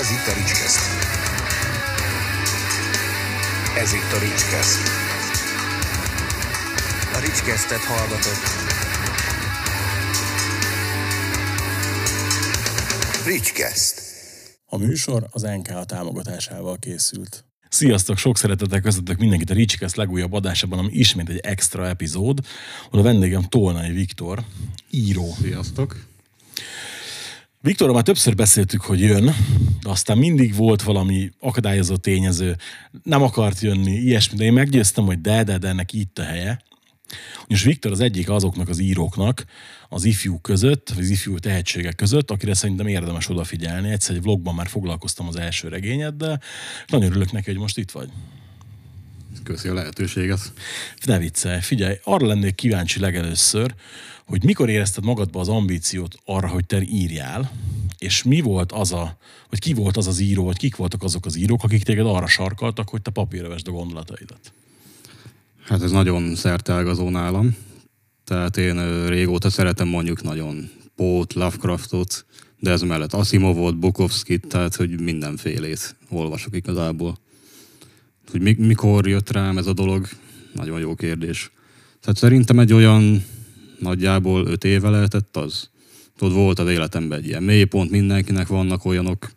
Ez itt a Ricskeszt. Ez itt a Ricskeszt. A Ricskesztet hallgatott. Ricskeszt. A műsor az NK támogatásával készült. Sziasztok, sok szeretettel köszöntök mindenkit a Ricskeszt legújabb adásában, ami ismét egy extra epizód. Oda a vendégem Tolnai Viktor, író. Sziasztok! Viktorról már többször beszéltük, hogy jön, de aztán mindig volt valami akadályozó tényező, nem akart jönni, ilyesmi, de én meggyőztem, hogy de, de, de ennek itt a helye. És Viktor az egyik azoknak az íróknak az ifjú között, az ifjú tehetségek között, akire szerintem érdemes odafigyelni. Egyszer egy vlogban már foglalkoztam az első regényeddel, nagyon örülök neki, hogy most itt vagy. Köszi a lehetőséget. Ne viccelj, figyelj, arra lennék kíváncsi legelőször, hogy mikor érezted magadba az ambíciót arra, hogy te írjál, és mi volt az a, vagy ki volt az az író, vagy kik voltak azok az írók, akik téged arra sarkaltak, hogy te papírra vesd a gondolataidat? Hát ez nagyon szertelgazó nálam. Tehát én régóta szeretem mondjuk nagyon Pót, Lovecraftot, de ez mellett Asimovot, Bukowskit, tehát hogy mindenfélét olvasok igazából. Hogy mi, mikor jött rám ez a dolog? Nagyon jó kérdés. Tehát szerintem egy olyan nagyjából öt éve lehetett az. Tudod, volt az életemben egy ilyen mélypont, mindenkinek vannak olyanok,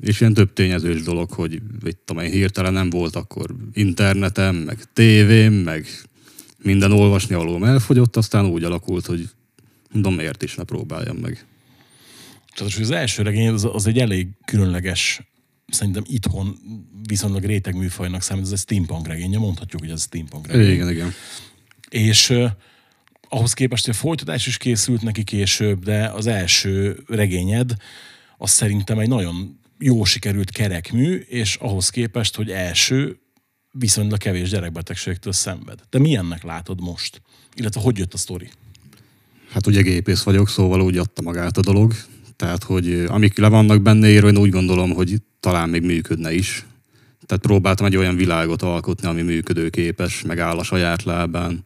és ilyen több tényezős dolog, hogy mit tudom én, hirtelen nem volt akkor internetem, meg tévém, meg minden olvasni valóm elfogyott, aztán úgy alakult, hogy mondom, miért is ne próbáljam meg. Tehát az első regény az, az egy elég különleges, szerintem itthon viszonylag réteg műfajnak számít, ez egy steampunk regénye, mondhatjuk, hogy ez steampunk regény. Igen, igen. És uh, ahhoz képest, hogy a folytatás is készült neki később, de az első regényed az szerintem egy nagyon jó sikerült kerekmű, és ahhoz képest, hogy első viszonylag kevés gyerekbetegségtől szenved. De milyennek látod most? Illetve hogy jött a sztori? Hát ugye gépész vagyok, szóval úgy adta magát a dolog. Tehát, hogy amik le vannak benne írva, én úgy gondolom, hogy talán még működne is. Tehát próbáltam egy olyan világot alkotni, ami működőképes, megáll a saját lábán.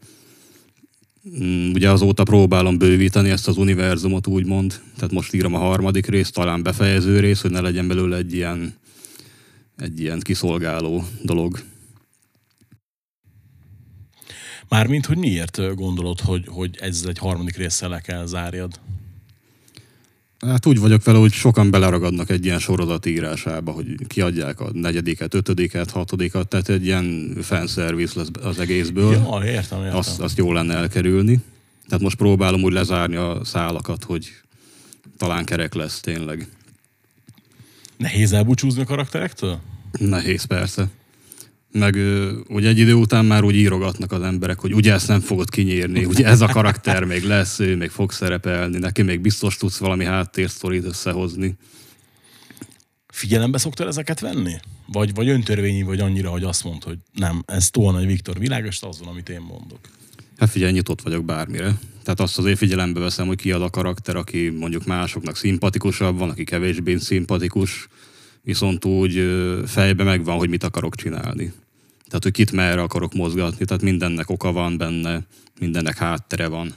Mm, Ugye azóta próbálom bővíteni ezt az univerzumot, úgymond. Tehát most írom a harmadik részt, talán befejező rész, hogy ne legyen belőle egy ilyen, egy ilyen kiszolgáló dolog. Mármint, hogy miért gondolod, hogy, hogy ez egy harmadik résszel le kell zárjad? Hát úgy vagyok vele, hogy sokan beleragadnak egy ilyen sorozat írásába, hogy kiadják a negyediket, ötödiket, hatodikat, tehát egy ilyen fanservice lesz az egészből. Ja, értem, értem. azt, azt jó lenne elkerülni. Tehát most próbálom úgy lezárni a szálakat, hogy talán kerek lesz tényleg. Nehéz elbúcsúzni a karakterektől? Nehéz persze. Meg ugye egy idő után már úgy írogatnak az emberek, hogy ugye ezt nem fogod kinyírni, ugye ez a karakter még lesz, ő még fog szerepelni, neki még biztos tudsz valami háttérsztorit összehozni. Figyelembe szoktál ezeket venni? Vagy, vagy öntörvényi vagy annyira, hogy azt mondod, hogy nem, ez Tolnai Viktor világos, az van, amit én mondok. Hát figyelj, nyitott vagyok bármire. Tehát azt azért figyelembe veszem, hogy ki az a karakter, aki mondjuk másoknak szimpatikusabb, van, aki kevésbé szimpatikus, viszont úgy fejbe megvan, hogy mit akarok csinálni. Tehát, hogy kit merre akarok mozgatni, tehát mindennek oka van benne, mindennek háttere van.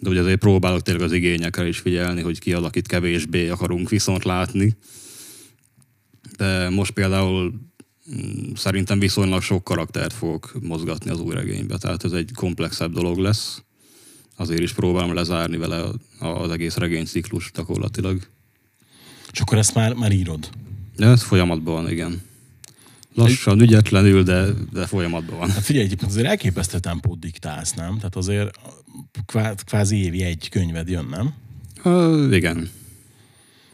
De ugye azért próbálok tényleg az igényekre is figyelni, hogy ki az, akit kevésbé akarunk viszont látni. De most például mm, szerintem viszonylag sok karaktert fogok mozgatni az új regénybe, tehát ez egy komplexebb dolog lesz. Azért is próbálom lezárni vele az egész regényciklus gyakorlatilag. És akkor ezt már, már írod. De ez folyamatban van, igen. Lassan, ügyetlenül, de, de folyamatban van. Hát figyelj, egyébként azért elképesztő tempót diktálsz, nem? Tehát azért kvá- kvázi évi egy könyved jön, nem? Uh, igen.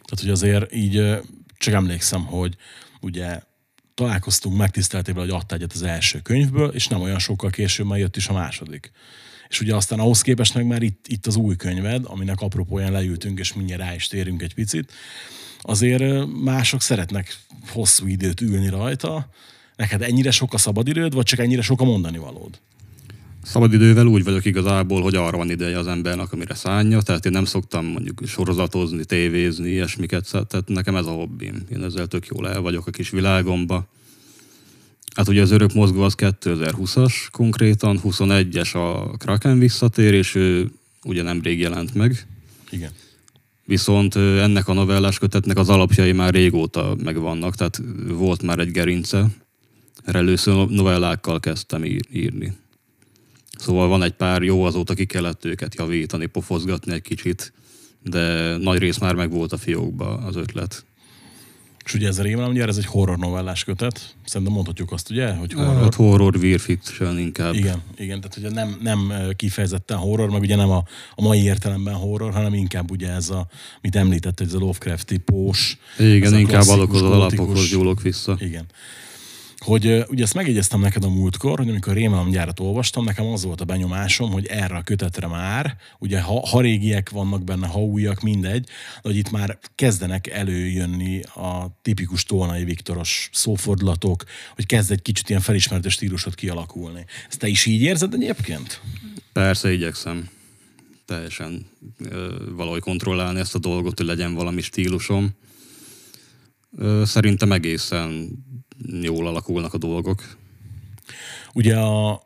Tehát, hogy azért így ö, csak emlékszem, hogy ugye találkoztunk megtiszteltével, hogy adta egyet az első könyvből, és nem olyan sokkal később már jött is a második. És ugye aztán ahhoz képest meg már itt, itt az új könyved, aminek apropóján leültünk, és mindjárt rá is térünk egy picit, azért mások szeretnek hosszú időt ülni rajta. Neked ennyire sok a szabadidőd, vagy csak ennyire sok a mondani valód? Szabadidővel úgy vagyok igazából, hogy arra van ideje az embernek, amire szánja, tehát én nem szoktam mondjuk sorozatozni, tévézni, ilyesmiket, tehát nekem ez a hobbim. Én ezzel tök jól el vagyok a kis világomba. Hát ugye az örök mozgó az 2020-as konkrétan, 21-es a Kraken visszatér, és ő ugye nemrég jelent meg. Igen. Viszont ennek a novellás kötetnek az alapjai már régóta megvannak, tehát volt már egy gerince. Erre először novellákkal kezdtem ír- írni. Szóval van egy pár jó, azóta ki kellett őket javítani, pofozgatni egy kicsit, de nagy rész már meg volt a fiókba az ötlet. És ugye ez a rémlem, ugye ez egy horror novellás kötet. Szerintem mondhatjuk azt, ugye, hogy horror. Hát horror, weird fiction inkább. Igen, igen, tehát ugye nem, nem kifejezetten horror, meg ugye nem a, a mai értelemben horror, hanem inkább ugye ez a, mit említett, ez a Lovecrafti pós. ez Igen, inkább alakhoz, alapokhoz nyúlok vissza. Igen. Hogy ugye ezt megjegyeztem neked a múltkor, hogy amikor Rémelemgyárat olvastam, nekem az volt a benyomásom, hogy erre a kötetre már, ugye ha, ha régiek vannak benne, ha újak, mindegy, de hogy itt már kezdenek előjönni a tipikus Tolnai Viktoros szófordulatok, hogy kezd egy kicsit ilyen felismerhető stílusot kialakulni. Ezt te is így érzed egyébként? Persze igyekszem teljesen ö, valahogy kontrollálni ezt a dolgot, hogy legyen valami stílusom. Ö, szerintem egészen jól alakulnak a dolgok. Ugye a...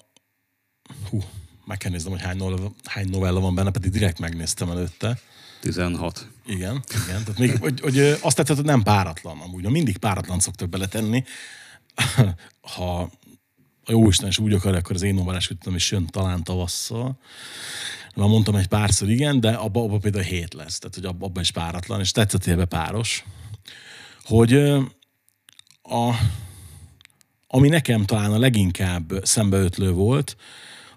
Hú, meg kell néznem, hogy hány novella, hány novella van benne, pedig direkt megnéztem előtte. 16. Igen, igen. Tehát még, hogy, hogy azt tetszett, hogy nem páratlan amúgy. mert Mindig páratlan szoktak beletenni. Ha a jóisten is úgy akarja, akkor az én novellás kötetem is jön talán tavasszal. Már mondtam egy párszor igen, de abban abba például hét lesz. Tehát, hogy abban abba is páratlan, és tetszett ebbe páros. Hogy a, ami nekem talán a leginkább szembeötlő volt,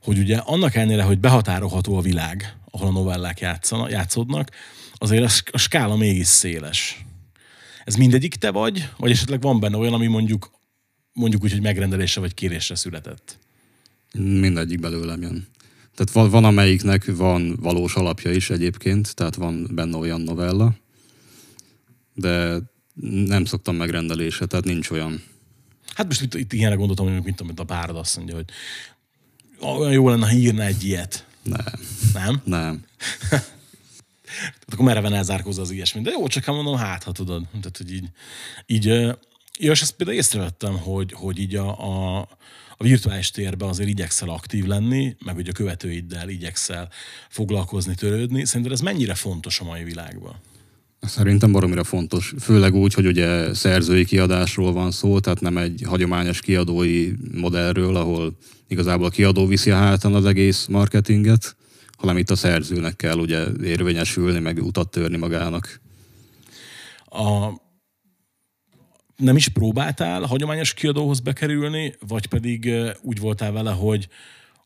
hogy ugye annak ellenére, hogy behatárolható a világ, ahol a novellák játszana, játszódnak, azért a, sk- a skála mégis széles. Ez mindegyik te vagy, vagy esetleg van benne olyan, ami mondjuk mondjuk úgy, hogy megrendelésre vagy kérésre született? Mindegyik belőlem jön. Tehát van, van amelyiknek van valós alapja is egyébként, tehát van benne olyan novella, de nem szoktam megrendelésre, tehát nincs olyan. Hát most itt, itt ilyenre gondoltam, hogy mint amit a párod azt mondja, hogy olyan jó lenne, ha írna egy ilyet. Nem, Nem? nem. Tehát akkor mereven elzárkózza az ilyesmit. De jó, csak hát mondom, hát, ha tudod. Tehát, hogy így, így ja, és ezt például észrevettem, hogy, hogy így a, a, a virtuális térben azért igyekszel aktív lenni, meg hogy a követőiddel igyekszel foglalkozni, törődni. Szerinted ez mennyire fontos a mai világban? Szerintem baromira fontos, főleg úgy, hogy ugye szerzői kiadásról van szó, tehát nem egy hagyományos kiadói modellről, ahol igazából a kiadó viszi a hátán az egész marketinget, hanem itt a szerzőnek kell ugye érvényesülni, meg utat törni magának. A, nem is próbáltál hagyományos kiadóhoz bekerülni, vagy pedig úgy voltál vele, hogy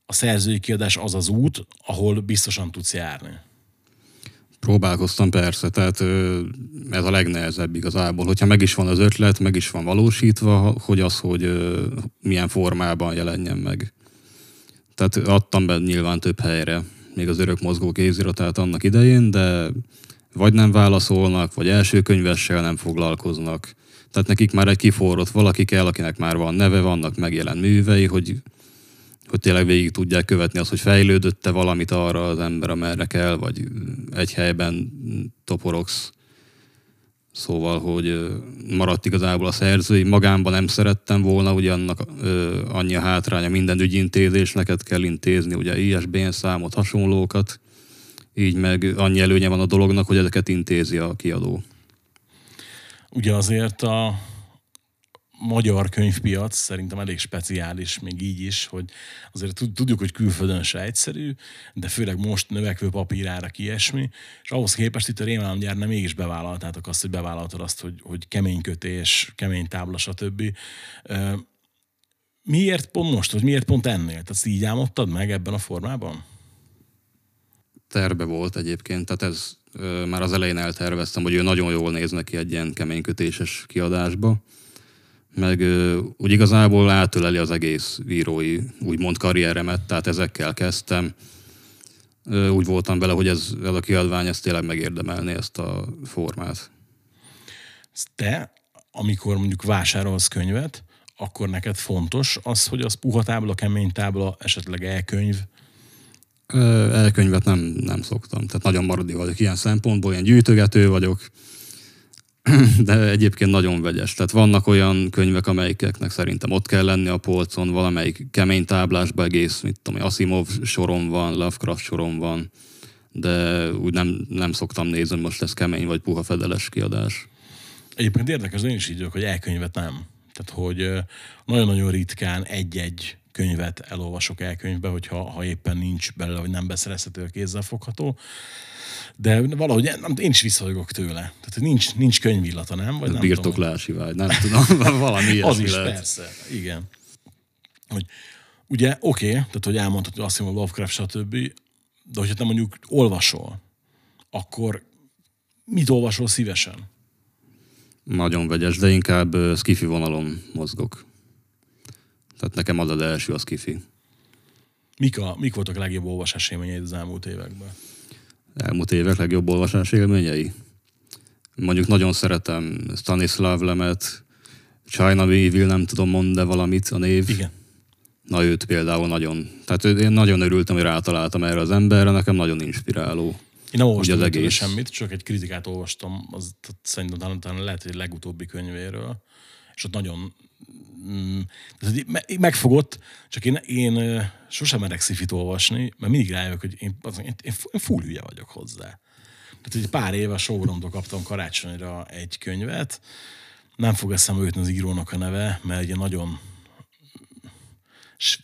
a szerzői kiadás az az út, ahol biztosan tudsz járni? Próbálkoztam persze, tehát ez a legnehezebb igazából. Hogyha meg is van az ötlet, meg is van valósítva, hogy az, hogy milyen formában jelenjen meg. Tehát adtam be nyilván több helyre, még az örök mozgó kéziratát annak idején, de vagy nem válaszolnak, vagy első könyvessel nem foglalkoznak. Tehát nekik már egy kiforrott valaki kell, akinek már van neve, vannak megjelent művei, hogy tényleg végig tudják követni azt, hogy fejlődötte valamit arra az ember, amerre kell, vagy egy helyben toporogsz. Szóval, hogy maradt igazából a szerzői. Magámban nem szerettem volna, ugye annak ö, annyi a hátránya, minden ügyintézés neked kell intézni, ugye ISBN számot, hasonlókat. Így meg annyi előnye van a dolognak, hogy ezeket intézi a kiadó. Ugye azért a magyar könyvpiac szerintem elég speciális, még így is, hogy azért tud- tudjuk, hogy külföldön se egyszerű, de főleg most növekvő papírárak ilyesmi, és ahhoz képest itt a Rémálomgyár nem mégis bevállaltátok azt, hogy bevállaltad azt, hogy, hogy kemény kötés, kemény tábla, stb. Miért pont most, vagy miért pont ennél? Tehát ezt így álmodtad meg ebben a formában? terve volt egyébként, tehát ez már az elején elterveztem, hogy ő nagyon jól néz neki egy ilyen keménykötéses kiadásba, meg úgy igazából átöleli az egész írói, úgymond karrieremet, tehát ezekkel kezdtem. Úgy voltam vele, hogy ez, ez a kiadvány ez tényleg megérdemelné ezt a formát. Te, amikor mondjuk vásárolsz könyvet, akkor neked fontos az, hogy az puha tábla, kemény tábla, esetleg elkönyv, Elkönyvet nem, nem szoktam, tehát nagyon maradi vagyok ilyen szempontból, ilyen gyűjtögető vagyok, de egyébként nagyon vegyes. Tehát vannak olyan könyvek, amelyiknek szerintem ott kell lenni a polcon, valamelyik kemény táblásba egész, mit tudom, Asimov sorom van, Lovecraft sorom van, de úgy nem, nem szoktam nézni, hogy most ez kemény vagy puha fedeles kiadás. Egyébként érdekes, én is így vagyok, hogy elkönyvet nem. Tehát, hogy nagyon-nagyon ritkán egy-egy könyvet elolvasok elkönyvbe, hogyha ha éppen nincs belőle, vagy nem beszerezhető a kézzel fogható. De valahogy nem, én is visszavagok tőle. Tehát nincs, nincs könyvillata, nem? Vagy Ez nem birtoklási vágy, nem tudom, valami tudom. Az ilyesmi is, lehet. persze. Igen. Hogy, ugye, oké, okay, tehát hogy elmondhatod, hogy azt mondom, Lovecraft, stb., de hogyha te mondjuk olvasol, akkor mit olvasol szívesen? Nagyon vegyes, de inkább skifi vonalon mozgok. Tehát nekem az az első a skifi. Mik, a, mik voltak a legjobb olvasás élményeid az elmúlt években? Elmúlt évek legjobb olvasás élményei. Mondjuk nagyon szeretem Stanislav Lemet, China Evil, nem tudom mondani valamit a név. Igen. Na őt például nagyon, tehát én nagyon örültem, hogy rátaláltam erre az emberre, nekem nagyon inspiráló. Én nem olvastam az egész. semmit, csak egy kritikát olvastam, az szerintem talán, talán lehet, hogy legutóbbi könyvéről, és ott nagyon mm, megfogott, csak én, én sosem merek szifit olvasni, mert mindig rájövök, hogy én, én, én, full hülye vagyok hozzá. Tehát egy pár éve a showroomtól kaptam karácsonyra egy könyvet, nem fog eszembe jutni az írónak a neve, mert ugye nagyon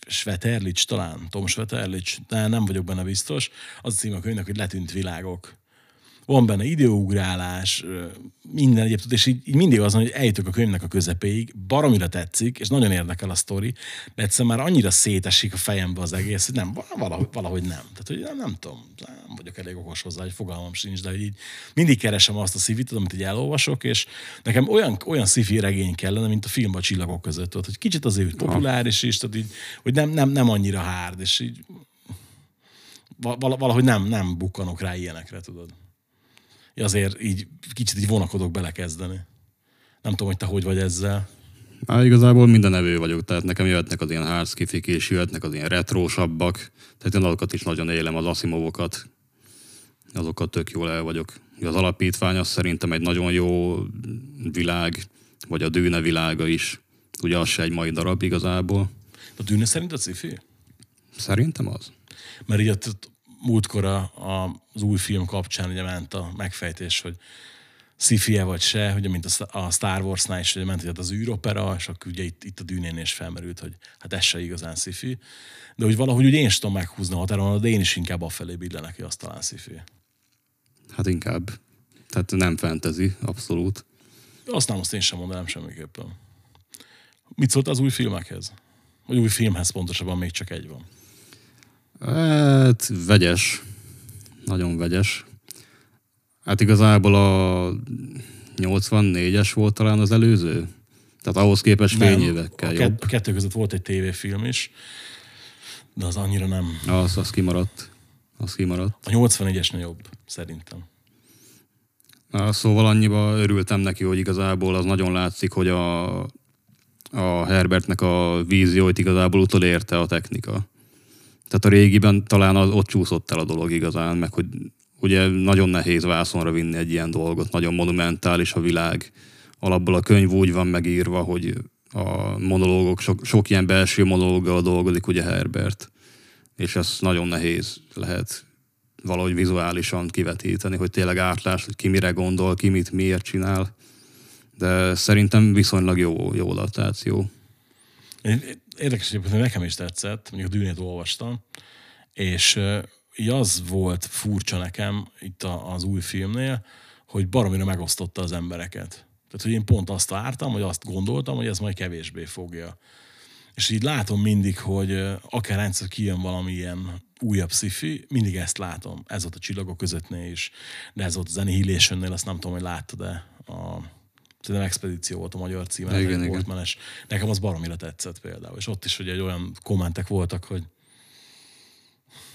Sveterlics talán, Tom Sveterlics, de nem vagyok benne biztos. Az a cím a könyvnek, hogy Letűnt világok. Van benne időugrálás, minden egyébként, és így, így mindig az, van, hogy eljutok a könyvnek a közepéig, baromira tetszik, és nagyon érdekel a sztori, de egyszerűen már annyira szétesik a fejembe az egész, hogy nem, valahogy, valahogy nem. Tehát, hogy nem, nem tudom, nem vagyok elég okos hozzá, hogy fogalmam sincs, de így mindig keresem azt a szivit, amit így elolvasok, és nekem olyan, olyan szifi regény kellene, mint a film a csillagok között volt, hogy kicsit azért populáris is, tehát így, hogy nem, nem, nem annyira hárd, és így val- valahogy nem, nem bukkanok rá ilyenekre, tudod. Azért így kicsit így vonakodok belekezdeni. Nem tudom, hogy te hogy vagy ezzel. Hát igazából minden evő vagyok, tehát nekem jöhetnek az ilyen hardskifik, és jöhetnek az ilyen retrósabbak, tehát én azokat is nagyon élem, az Asimovokat, azokat tök jól el vagyok. Az alapítvány az szerintem egy nagyon jó világ, vagy a dűne világa is. Ugye az se egy mai darab igazából. A dűne szerint a cifi? Szerintem az. Mert így múltkor a, a, az új film kapcsán ugye ment a megfejtés, hogy sci vagy se, ugye mint a Sta- a Star Wars-nál is ugye ment hogy az űropera, és akkor ugye itt, itt a dűnén is felmerült, hogy hát ez se igazán sci de hogy valahogy ugye én is tudom meghúzni a határon, de én is inkább afelé billenek, hogy az talán sci Hát inkább. Tehát nem fantasy, abszolút. Azt nem, azt én sem mondanám semmiképpen. Mit szólt az új filmekhez? Vagy új filmhez pontosabban még csak egy van. Hát vegyes. Nagyon vegyes. Hát igazából a 84-es volt talán az előző. Tehát ahhoz képest fényévekkel a jobb. kett- kettő között volt egy tévéfilm is, de az annyira nem. Az, az kimaradt. Az kimaradt. A 84-esnél jobb, szerintem. Na, szóval annyiba örültem neki, hogy igazából az nagyon látszik, hogy a, a Herbertnek a vízióit igazából utolérte a technika. Tehát a régiben talán az, ott csúszott el a dolog igazán, meg hogy ugye nagyon nehéz vászonra vinni egy ilyen dolgot, nagyon monumentális a világ. Alapból a könyv úgy van megírva, hogy a monológok, sok, sok ilyen belső monológgal dolgozik ugye Herbert, és ez nagyon nehéz lehet valahogy vizuálisan kivetíteni, hogy tényleg átlás, hogy ki mire gondol, ki mit miért csinál. De szerintem viszonylag jó, jó adaptáció. Érdekes, hogy nekem is tetszett, mondjuk a Dűnét olvastam, és így az volt furcsa nekem itt az új filmnél, hogy baromira megosztotta az embereket. Tehát, hogy én pont azt vártam, hogy azt gondoltam, hogy ez majd kevésbé fogja. És így látom mindig, hogy akár egyszer kijön valami ilyen újabb sci mindig ezt látom. Ez volt a csillagok közöttnél is, de ez volt a Annihilation-nél, azt nem tudom, hogy láttad-e a Szerintem expedíció volt a magyar címe, Igen, igen, volt menes. Nekem az baromira tetszett például. És ott is ugye egy olyan kommentek voltak, hogy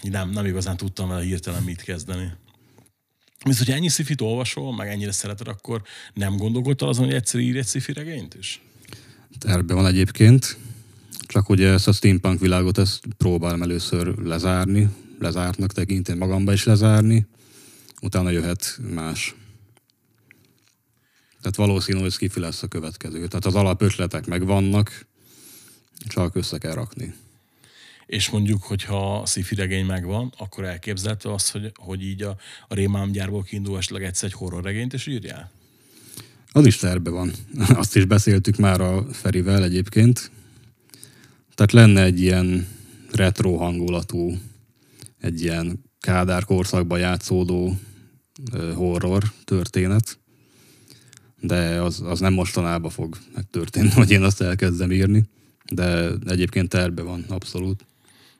nem, nem igazán tudtam vele hirtelen mit kezdeni. Viszont, hogyha ennyi szifit olvasol, meg ennyire szereted, akkor nem gondolkodtál azon, hogy egyszer írj egy szifi regényt is? Terve van egyébként, csak ugye ezt a steampunk világot ezt próbálom először lezárni, lezártnak tekinteni, magamba is lezárni, utána jöhet más. Tehát valószínű, hogy skifi lesz a következő. Tehát az alapötletek megvannak, csak össze kell rakni. és mondjuk, hogyha a sci regény megvan, akkor elképzelhető az, hogy, hogy így a, a rémálmgyárból kiindul esetleg egyszer egy horror regényt is írjál? Az is terve van. Azt is beszéltük már a Ferivel egyébként. Tehát lenne egy ilyen retro hangulatú, egy ilyen Kádár korszakban játszódó horror történet, de az, az nem mostanában fog megtörténni, hogy én azt elkezdem írni, de egyébként terve van, abszolút.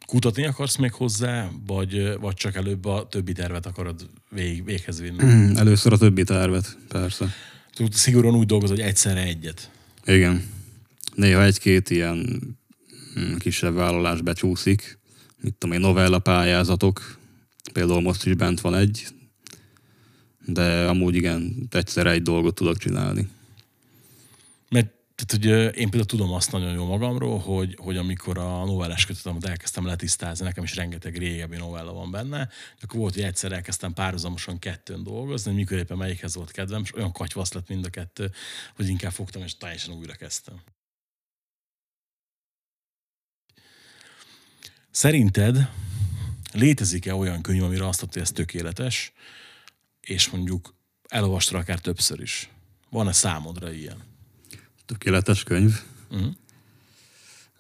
Kutatni akarsz még hozzá, vagy, vagy csak előbb a többi tervet akarod vég, véghez vinni? Először a többi tervet, persze. Szigorúan úgy dolgozol, hogy egyszerre egyet. Igen. Néha egy-két ilyen mm, kisebb vállalás becsúszik. Mit tudom én, novella pályázatok. Például most is bent van egy. De amúgy igen, egyszerre egy dolgot tudok csinálni. Mert tehát, hogy én például tudom azt nagyon jó magamról, hogy, hogy amikor a novellás kötetemet elkezdtem letisztázni, nekem is rengeteg régebbi novella van benne, akkor volt, hogy egyszer elkezdtem párhuzamosan kettőn dolgozni, hogy mikor éppen melyikhez volt kedvem, és olyan katyvasz lett mind a kettő, hogy inkább fogtam, és teljesen újra kezdtem. Szerinted létezik-e olyan könyv, amire azt mondta, hogy ez tökéletes, és mondjuk elolvastra akár többször is? Van-e számodra ilyen? Tökéletes könyv. Uh-huh.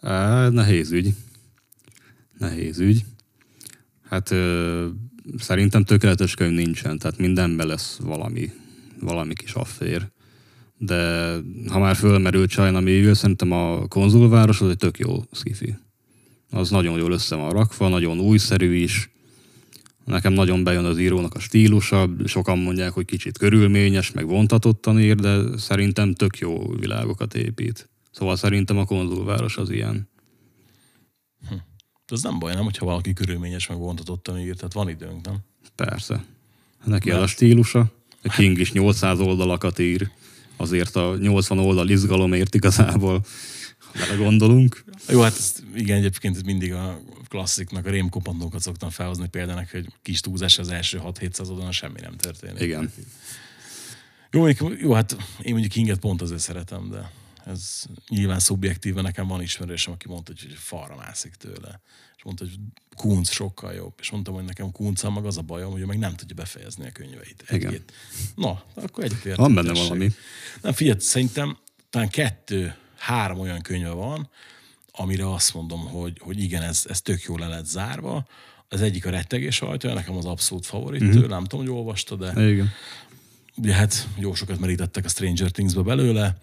Á, nehéz ügy. Nehéz ügy. Hát ö, szerintem tökéletes könyv nincsen, tehát mindenben lesz valami, valami kis affér. De ha már fölmerült China Mívül, szerintem a konzulváros az egy tök jó skifi. Az nagyon jól össze van rakva, nagyon újszerű is, Nekem nagyon bejön az írónak a stílusa, sokan mondják, hogy kicsit körülményes, meg vontatottan ír, de szerintem tök jó világokat épít. Szóval szerintem a konzulváros az ilyen. Hm. Ez nem baj, nem, hogyha valaki körülményes, meg vontatottan ír, tehát van időnk, nem? Persze. Neki Mert... az a stílusa. A King is 800 oldalakat ír, azért a 80 oldal izgalomért igazából bele gondolunk. Jó, hát ez, igen, egyébként mindig a klassziknak, a rémkopandókat szoktam felhozni példának, hogy kis túlzás az első 6-700 oldalon semmi nem történik. Igen. Jó, jó, hát én mondjuk Kinget pont azért szeretem, de ez nyilván szubjektíve nekem van ismerősem, aki mondta, hogy falra mászik tőle. És mondta, hogy Kunc sokkal jobb. És mondtam, hogy nekem Kunc meg az a bajom, hogy ő meg nem tudja befejezni a könyveit. Igen. Na, akkor egyetért. Van benne valami. Nem, figyelj, szerintem talán kettő, három olyan könyve van, amire azt mondom, hogy, hogy igen, ez, ez tök jól le lett zárva. Az egyik a rettegés ajtaja, nekem az abszolút favorit mm-hmm. nem tudom, hogy olvasta, de igen. ugye hát jó sokat merítettek a Stranger Things-be belőle.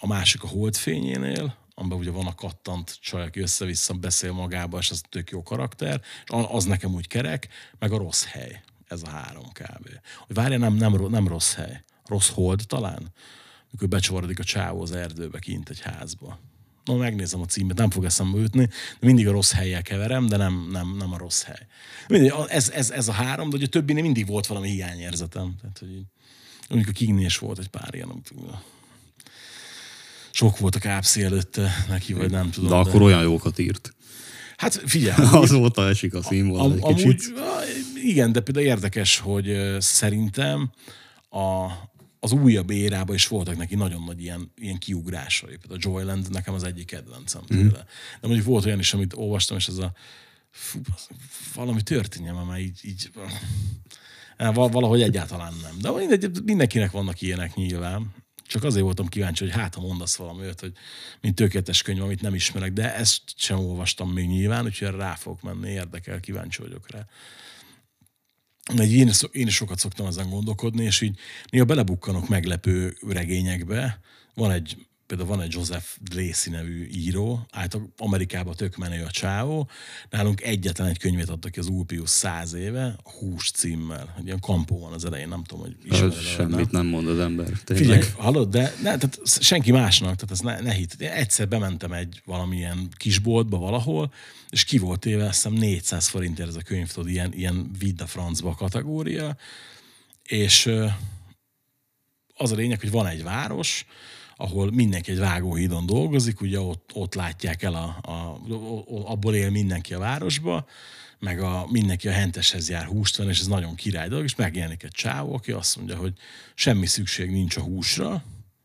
A másik a Holdfényénél, amiben ugye van a kattant csaj, aki össze-vissza beszél magába, és az tök jó karakter, és az nekem úgy kerek, meg a rossz hely. Ez a három kb. Várja, nem, nem, nem rossz hely. Rossz hold talán? Mikor becsavarodik a csávó az erdőbe kint egy házba no, megnézem a címet, nem fog eszembe jutni, de mindig a rossz helyjel keverem, de nem, nem, nem a rossz hely. Mindig, ez, ez, ez, a három, de ugye a többinél mindig volt valami hiányérzetem. Tehát, hogy így, mondjuk a Kingnél is volt egy pár ilyen, amit sok volt a kápszi előtte neki, vagy nem tudom. De, de akkor olyan jókat írt. Hát figyelj. Azóta esik a színvonal egy kicsit. Amúgy, igen, de például érdekes, hogy szerintem a, az újabb érában is voltak neki nagyon nagy ilyen, ilyen kiugrásai. Például a Joyland nekem az egyik kedvencem tőle. Mm. De mondjuk volt olyan is, amit olvastam, és ez a fú, valami történjen, már így, így valahogy egyáltalán nem. De mindegy, mindenkinek vannak ilyenek nyilván. Csak azért voltam kíváncsi, hogy hát ha mondasz valami olyat, hogy mint tökéletes könyv, amit nem ismerek, de ezt sem olvastam még nyilván, úgyhogy rá fogok menni, érdekel, kíváncsi vagyok rá egy én, én is sokat szoktam ezen gondolkodni, és így néha belebukkanok meglepő regényekbe. Van egy például van egy Joseph Lacey nevű író, általában Amerikában tök menő a csávó, nálunk egyetlen egy könyvét adtak ki az Ulpius száz éve, Hús címmel. Egy ilyen kampó van az elején, nem tudom, hogy ismered Semmit nem. nem mond az ember. Tényleg. Figyelj, hallod, de ne, tehát senki másnak, tehát ez ne, ne hit. Én egyszer bementem egy valamilyen kisboltba valahol, és ki volt éve, azt hiszem 400 forintért ez a könyv, tudod, ilyen, ilyen vidd a francba kategória, és az a lényeg, hogy van egy város, ahol mindenki egy vágóhídon dolgozik, ugye ott, ott látják el, a, a, abból él mindenki a városba, meg a, mindenki a henteshez jár húst van, és ez nagyon király dolog, és megjelenik egy csávó, aki azt mondja, hogy semmi szükség nincs a húsra,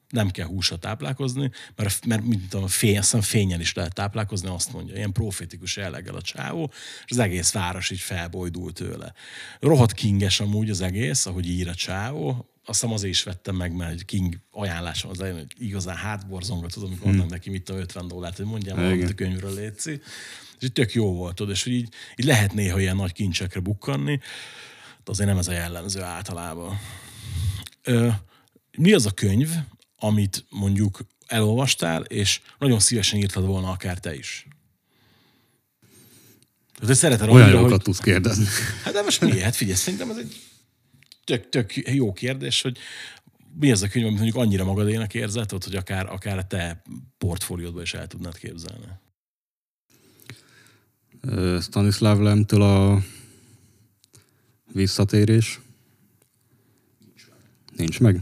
nem kell húsra táplálkozni, mert, mert mint tudom, fény, azt fényen is lehet táplálkozni, azt mondja, ilyen profétikus jelleggel a csávó, és az egész város így felbojdul tőle. Rohadt kinges amúgy az egész, ahogy ír a csávó, azt hiszem azért is vettem meg, mert egy King ajánlásom az elején, hogy igazán hátborzongatott, amikor hmm. neki mit a 50 dollárt, hogy mondjam valamit a könyvről létszi. És tök jó volt, tudod, és hogy így, így lehet néha ilyen nagy kincsekre bukkanni, de azért nem ez a jellemző általában. Ö, mi az a könyv, amit mondjuk elolvastál, és nagyon szívesen írtad volna akár te is? Tehát szereted Olyan jókat hogy... tudsz kérdezni. Hát de most miért? Hát figyelj, szerintem ez egy tök, tök jó kérdés, hogy mi az a könyv, amit mondjuk annyira magadénak érzed, hogy akár, akár a te portfóliódba is el tudnád képzelni? Stanislav Lemtől a visszatérés. Nincs meg?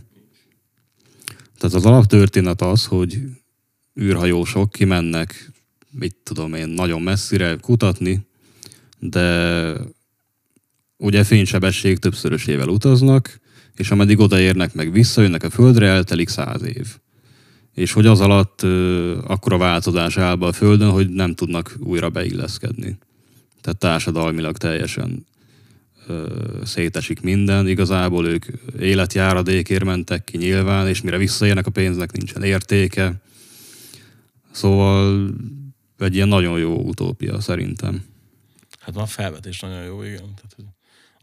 Tehát az alaptörténet az, hogy űrhajósok kimennek, mit tudom én, nagyon messzire kutatni, de ugye fénysebesség többszörösével utaznak, és ameddig odaérnek meg visszajönnek a Földre, eltelik száz év. És hogy az alatt ö, akkora változás áll be a Földön, hogy nem tudnak újra beilleszkedni. Tehát társadalmilag teljesen ö, szétesik minden. Igazából ők életjáradékért mentek ki nyilván, és mire visszaérnek a pénznek nincsen értéke. Szóval egy ilyen nagyon jó utópia szerintem. Hát a felvetés nagyon jó, igen. Tehát, hogy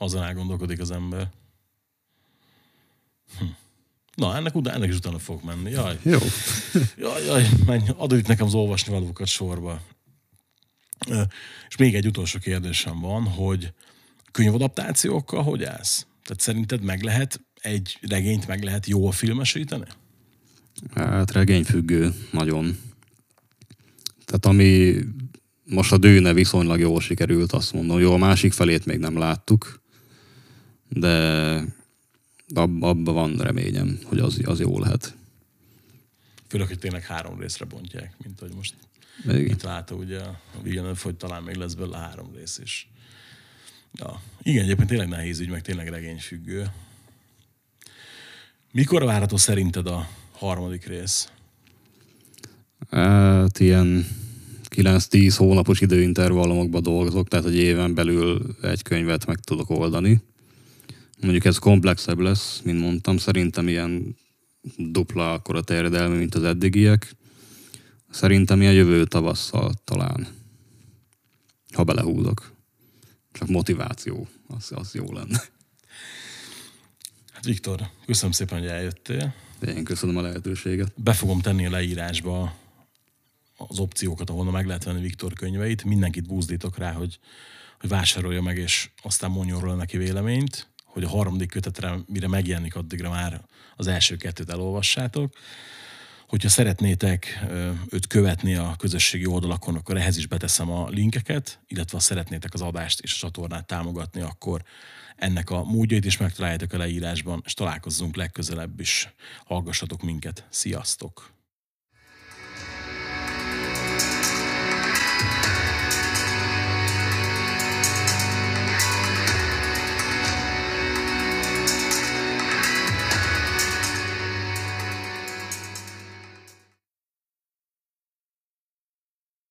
azon elgondolkodik az ember. Hm. Na, ennek, utána, ennek is utána fog menni. Jaj. Jó. Jaj, jaj, menj, adj itt nekem az olvasni valókat sorba. És még egy utolsó kérdésem van, hogy könyvadaptációkkal hogy állsz? Tehát szerinted meg lehet, egy regényt meg lehet jól filmesíteni? Hát regényfüggő, nagyon. Tehát ami most a dőne viszonylag jól sikerült, azt mondom. Jó, a másik felét még nem láttuk, de ab, abban van reményem, hogy az, az jó lehet. Főleg, hogy tényleg három részre bontják, mint hogy most Igen. itt látta ugye a Villeneuve, hogy talán még lesz belőle három rész is. Ja. Igen, egyébként tényleg nehéz ügy, meg tényleg regényfüggő. Mikor várható szerinted a harmadik rész? Hát ilyen 9-10 hónapos időintervallumokban dolgozok, tehát egy éven belül egy könyvet meg tudok oldani. Mondjuk ez komplexebb lesz, mint mondtam, szerintem ilyen dupla akkora terjedelmi, mint az eddigiek. Szerintem ilyen jövő tavasszal talán, ha belehúzok. Csak motiváció, az, az jó lenne. Hát Viktor, köszönöm szépen, hogy eljöttél. Én köszönöm a lehetőséget. Be fogom tenni a leírásba az opciókat, ahol meg lehet venni Viktor könyveit. Mindenkit búzdítok rá, hogy, hogy vásárolja meg, és aztán mondjon róla neki véleményt, hogy a harmadik kötetre, mire megjelenik, addigra már az első kettőt elolvassátok. Hogyha szeretnétek őt követni a közösségi oldalakon, akkor ehhez is beteszem a linkeket, illetve ha szeretnétek az adást és a csatornát támogatni, akkor ennek a módjait is megtaláljátok a leírásban, és találkozzunk legközelebb is. Hallgassatok minket. Sziasztok!